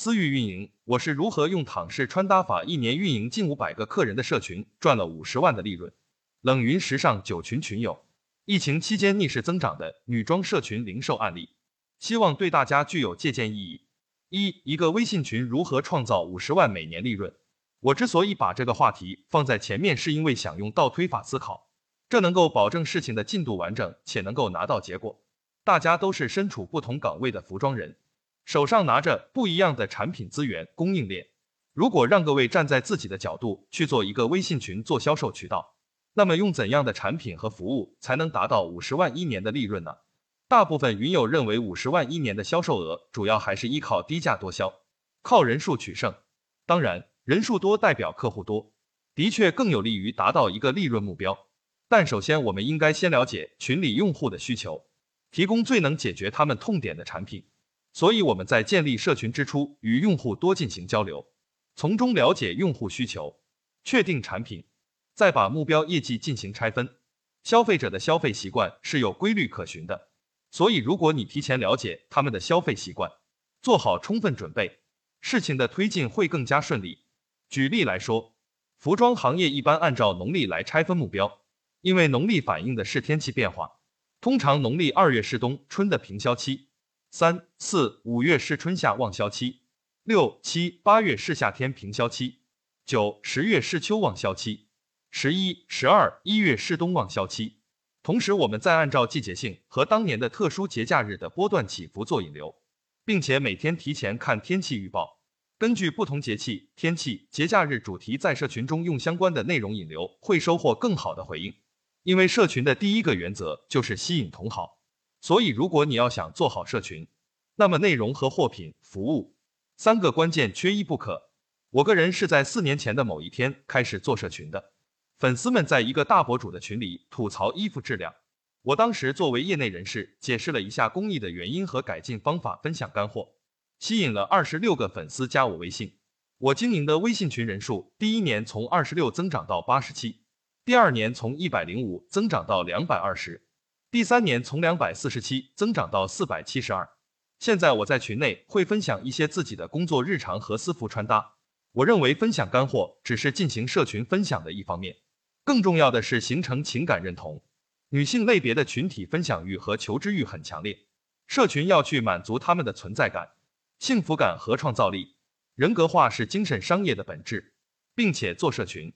私域运营，我是如何用躺式穿搭法一年运营近五百个客人的社群，赚了五十万的利润。冷云时尚九群群友，疫情期间逆势增长的女装社群零售案例，希望对大家具有借鉴意义。一，一个微信群如何创造五十万每年利润？我之所以把这个话题放在前面，是因为想用倒推法思考，这能够保证事情的进度完整，且能够拿到结果。大家都是身处不同岗位的服装人。手上拿着不一样的产品资源供应链，如果让各位站在自己的角度去做一个微信群做销售渠道，那么用怎样的产品和服务才能达到五十万一年的利润呢？大部分云友认为五十万一年的销售额主要还是依靠低价多销，靠人数取胜。当然，人数多代表客户多，的确更有利于达到一个利润目标。但首先，我们应该先了解群里用户的需求，提供最能解决他们痛点的产品。所以我们在建立社群之初，与用户多进行交流，从中了解用户需求，确定产品，再把目标业绩进行拆分。消费者的消费习惯是有规律可循的，所以如果你提前了解他们的消费习惯，做好充分准备，事情的推进会更加顺利。举例来说，服装行业一般按照农历来拆分目标，因为农历反映的是天气变化，通常农历二月是冬春的平销期。三四五月是春夏旺销期，六七八月是夏天平销期，九十月是秋旺销期，十一十二一月是冬旺销期。同时，我们再按照季节性和当年的特殊节假日的波段起伏做引流，并且每天提前看天气预报，根据不同节气、天气、节假日主题，在社群中用相关的内容引流，会收获更好的回应。因为社群的第一个原则就是吸引同好。所以，如果你要想做好社群，那么内容和货品、服务三个关键缺一不可。我个人是在四年前的某一天开始做社群的，粉丝们在一个大博主的群里吐槽衣服质量，我当时作为业内人士解释了一下工艺的原因和改进方法，分享干货，吸引了二十六个粉丝加我微信。我经营的微信群人数，第一年从二十六增长到八十七，第二年从一百零五增长到两百二十。第三年从两百四十七增长到四百七十二。现在我在群内会分享一些自己的工作日常和私服穿搭。我认为分享干货只是进行社群分享的一方面，更重要的是形成情感认同。女性类别的群体分享欲和求知欲很强烈，社群要去满足他们的存在感、幸福感和创造力。人格化是精神商业的本质，并且做社群，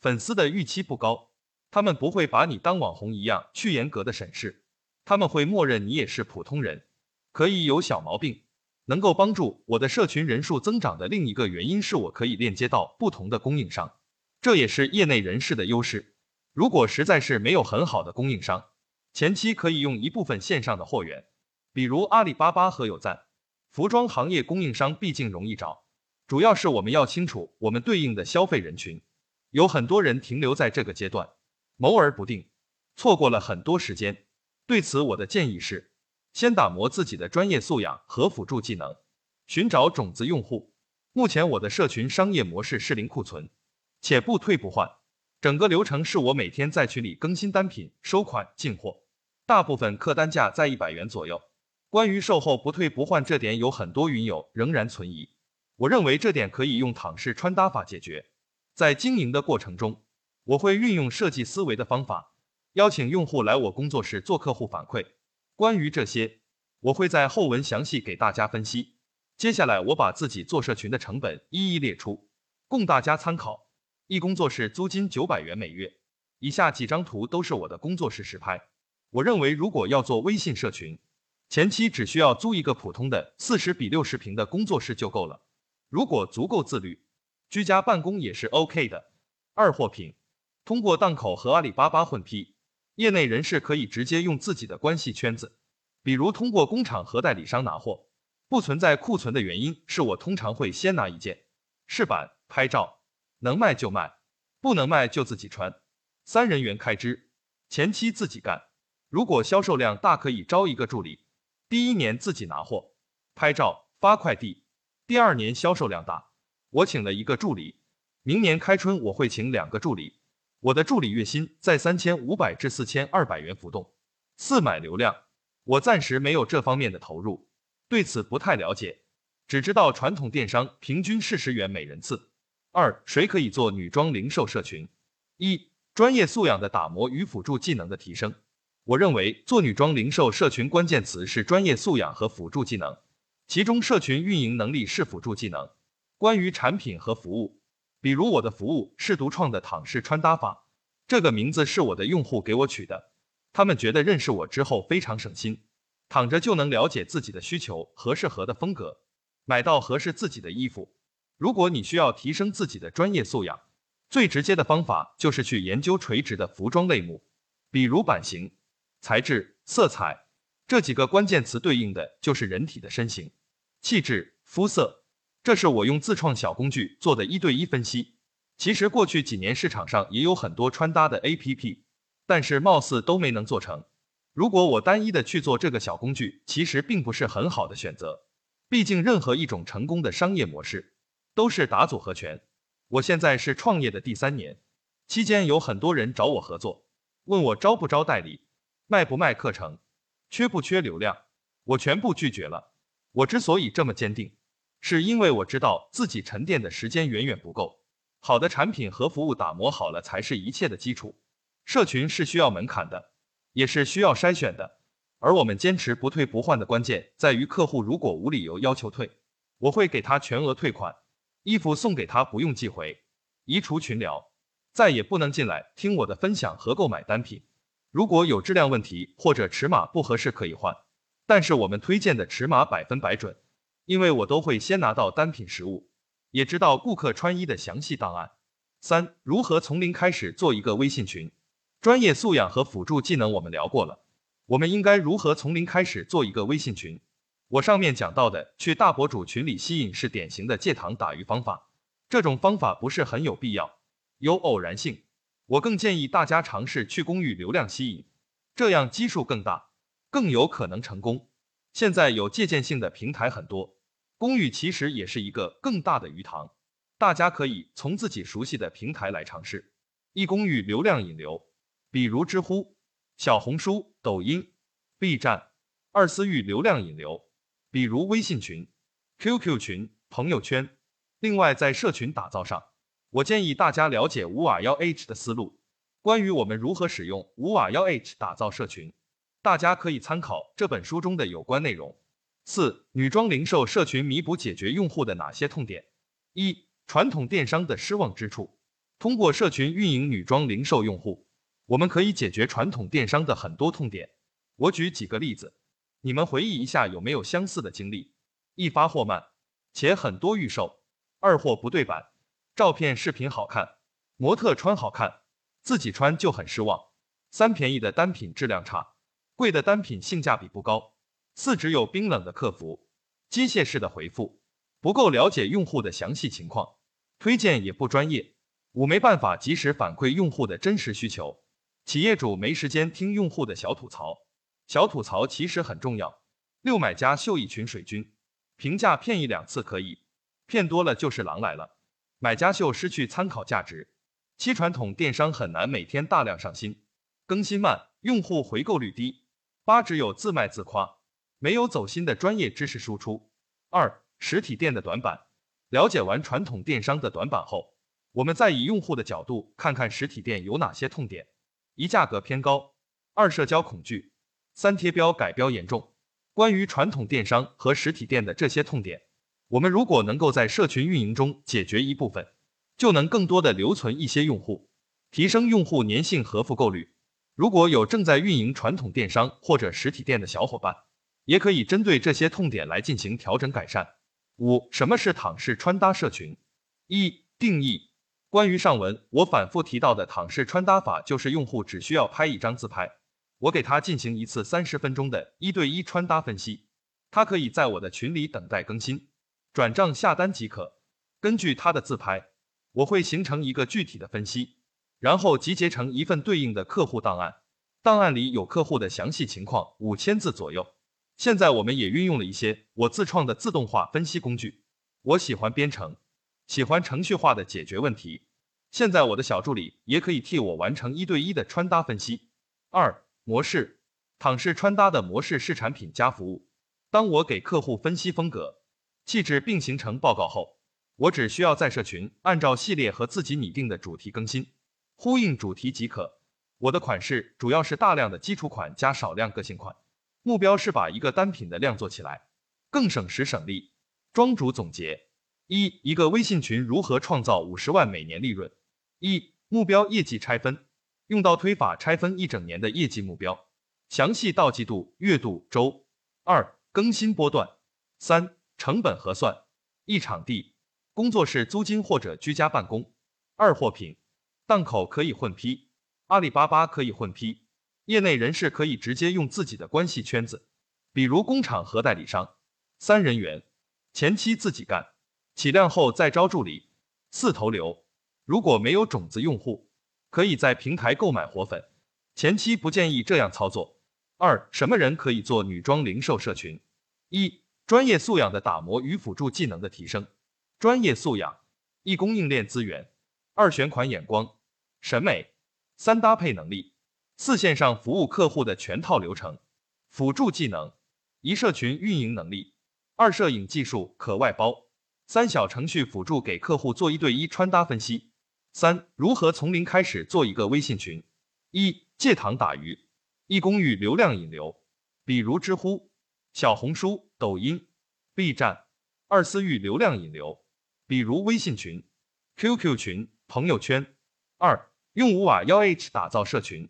粉丝的预期不高。他们不会把你当网红一样去严格的审视，他们会默认你也是普通人，可以有小毛病。能够帮助我的社群人数增长的另一个原因是我可以链接到不同的供应商，这也是业内人士的优势。如果实在是没有很好的供应商，前期可以用一部分线上的货源，比如阿里巴巴和有赞。服装行业供应商毕竟容易找，主要是我们要清楚我们对应的消费人群，有很多人停留在这个阶段。谋而不定，错过了很多时间。对此，我的建议是，先打磨自己的专业素养和辅助技能，寻找种子用户。目前我的社群商业模式是零库存，且不退不换。整个流程是我每天在群里更新单品、收款、进货，大部分客单价在一百元左右。关于售后不退不换这点，有很多云友仍然存疑。我认为这点可以用躺式穿搭法解决。在经营的过程中。我会运用设计思维的方法，邀请用户来我工作室做客户反馈。关于这些，我会在后文详细给大家分析。接下来，我把自己做社群的成本一一列出，供大家参考。一工作室租金九百元每月。以下几张图都是我的工作室实拍。我认为，如果要做微信社群，前期只需要租一个普通的四十比六十平的工作室就够了。如果足够自律，居家办公也是 OK 的。二货品。通过档口和阿里巴巴混批，业内人士可以直接用自己的关系圈子，比如通过工厂和代理商拿货，不存在库存的原因是我通常会先拿一件试版拍照，能卖就卖，不能卖就自己穿。三人员开支，前期自己干，如果销售量大可以招一个助理，第一年自己拿货、拍照、发快递，第二年销售量大，我请了一个助理，明年开春我会请两个助理。我的助理月薪在三千五百至四千二百元浮动。四买流量，我暂时没有这方面的投入，对此不太了解。只知道传统电商平均是十元每人次。二，谁可以做女装零售社群？一，专业素养的打磨与辅助技能的提升。我认为做女装零售社群关键词是专业素养和辅助技能，其中社群运营能力是辅助技能。关于产品和服务，比如我的服务是独创的躺式穿搭法，这个名字是我的用户给我取的，他们觉得认识我之后非常省心，躺着就能了解自己的需求合适合的风格，买到合适自己的衣服。如果你需要提升自己的专业素养，最直接的方法就是去研究垂直的服装类目，比如版型。材质、色彩这几个关键词对应的就是人体的身形、气质、肤色。这是我用自创小工具做的一对一分析。其实过去几年市场上也有很多穿搭的 APP，但是貌似都没能做成。如果我单一的去做这个小工具，其实并不是很好的选择。毕竟任何一种成功的商业模式都是打组合拳。我现在是创业的第三年，期间有很多人找我合作，问我招不招代理。卖不卖课程，缺不缺流量，我全部拒绝了。我之所以这么坚定，是因为我知道自己沉淀的时间远远不够。好的产品和服务打磨好了，才是一切的基础。社群是需要门槛的，也是需要筛选的。而我们坚持不退不换的关键，在于客户如果无理由要求退，我会给他全额退款，衣服送给他不用寄回，移除群聊，再也不能进来听我的分享和购买单品。如果有质量问题或者尺码不合适可以换，但是我们推荐的尺码百分百准，因为我都会先拿到单品实物，也知道顾客穿衣的详细档案。三、如何从零开始做一个微信群？专业素养和辅助技能我们聊过了，我们应该如何从零开始做一个微信群？我上面讲到的去大博主群里吸引是典型的借糖打鱼方法，这种方法不是很有必要，有偶然性。我更建议大家尝试去公寓流量吸引，这样基数更大，更有可能成功。现在有借鉴性的平台很多，公寓其实也是一个更大的鱼塘，大家可以从自己熟悉的平台来尝试。一公寓流量引流，比如知乎、小红书、抖音、B 站；二私域流量引流，比如微信群、QQ 群、朋友圈。另外在社群打造上。我建议大家了解五瓦幺 H 的思路。关于我们如何使用五瓦幺 H 打造社群，大家可以参考这本书中的有关内容。四、女装零售社群弥补解决用户的哪些痛点？一、传统电商的失望之处。通过社群运营女装零售用户，我们可以解决传统电商的很多痛点。我举几个例子，你们回忆一下有没有相似的经历？一发货慢，且很多预售；二货不对版。照片、视频好看，模特穿好看，自己穿就很失望。三便宜的单品质量差，贵的单品性价比不高。四只有冰冷的客服，机械式的回复，不够了解用户的详细情况，推荐也不专业。五没办法及时反馈用户的真实需求，企业主没时间听用户的小吐槽，小吐槽其实很重要。六买家秀一群水军，评价骗一两次可以，骗多了就是狼来了。买家秀失去参考价值。七传统电商很难每天大量上新，更新慢，用户回购率低。八只有自卖自夸，没有走心的专业知识输出。二实体店的短板。了解完传统电商的短板后，我们再以用户的角度看看实体店有哪些痛点。一价格偏高，二社交恐惧，三贴标改标严重。关于传统电商和实体店的这些痛点。我们如果能够在社群运营中解决一部分，就能更多的留存一些用户，提升用户粘性和复购率。如果有正在运营传统电商或者实体店的小伙伴，也可以针对这些痛点来进行调整改善。五、什么是躺式穿搭社群？一、定义。关于上文我反复提到的躺式穿搭法，就是用户只需要拍一张自拍，我给他进行一次三十分钟的一对一穿搭分析，他可以在我的群里等待更新。转账下单即可。根据他的自拍，我会形成一个具体的分析，然后集结成一份对应的客户档案。档案里有客户的详细情况，五千字左右。现在我们也运用了一些我自创的自动化分析工具。我喜欢编程，喜欢程序化的解决问题。现在我的小助理也可以替我完成一对一的穿搭分析。二模式，躺式穿搭的模式是产品加服务。当我给客户分析风格。气质并形成报告后，我只需要在社群按照系列和自己拟定的主题更新，呼应主题即可。我的款式主要是大量的基础款加少量个性款，目标是把一个单品的量做起来，更省时省力。庄主总结：一、一个微信群如何创造五十万每年利润？一、目标业绩拆分，用到推法拆分一整年的业绩目标，详细到季度、月度、周。二、更新波段。三、成本核算。一、场地，工作室租金或者居家办公。二、货品，档口可以混批。阿里巴巴可以混批，业内人士可以直接用自己的关系圈子，比如工厂和代理商。三人员，前期自己干，起量后再招助理。四投流，如果没有种子用户，可以在平台购买活粉，前期不建议这样操作。二，什么人可以做女装零售社群？一，专业素养的打磨与辅助技能的提升。专业素养，一供应链资源，二选款眼光，审美。三搭配能力，四线上服务客户的全套流程，辅助技能，一社群运营能力，二摄影技术可外包，三小程序辅助给客户做一对一穿搭分析。三如何从零开始做一个微信群？一借糖打鱼，一公寓流量引流，比如知乎、小红书、抖音、B 站。二私域流量引流，比如微信群、QQ 群、朋友圈。二用五瓦幺 H 打造社群，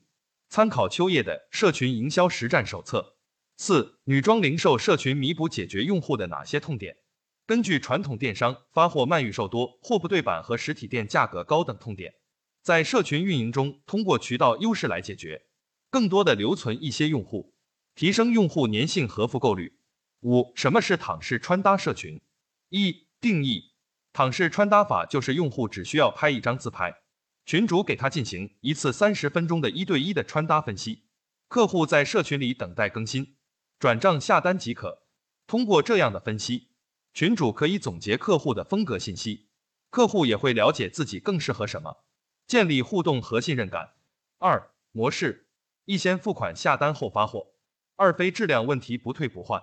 参考秋叶的社群营销实战手册。四、女装零售社群弥补解决用户的哪些痛点？根据传统电商发货慢、预售多、货不对版和实体店价格高等痛点，在社群运营中通过渠道优势来解决，更多的留存一些用户，提升用户粘性和复购率。五、什么是躺式穿搭社群？一、定义：躺式穿搭法就是用户只需要拍一张自拍。群主给他进行一次三十分钟的一对一的穿搭分析，客户在社群里等待更新，转账下单即可。通过这样的分析，群主可以总结客户的风格信息，客户也会了解自己更适合什么，建立互动和信任感。二模式：一先付款下单后发货，二非质量问题不退不换。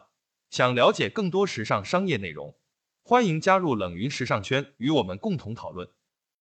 想了解更多时尚商业内容，欢迎加入冷云时尚圈，与我们共同讨论。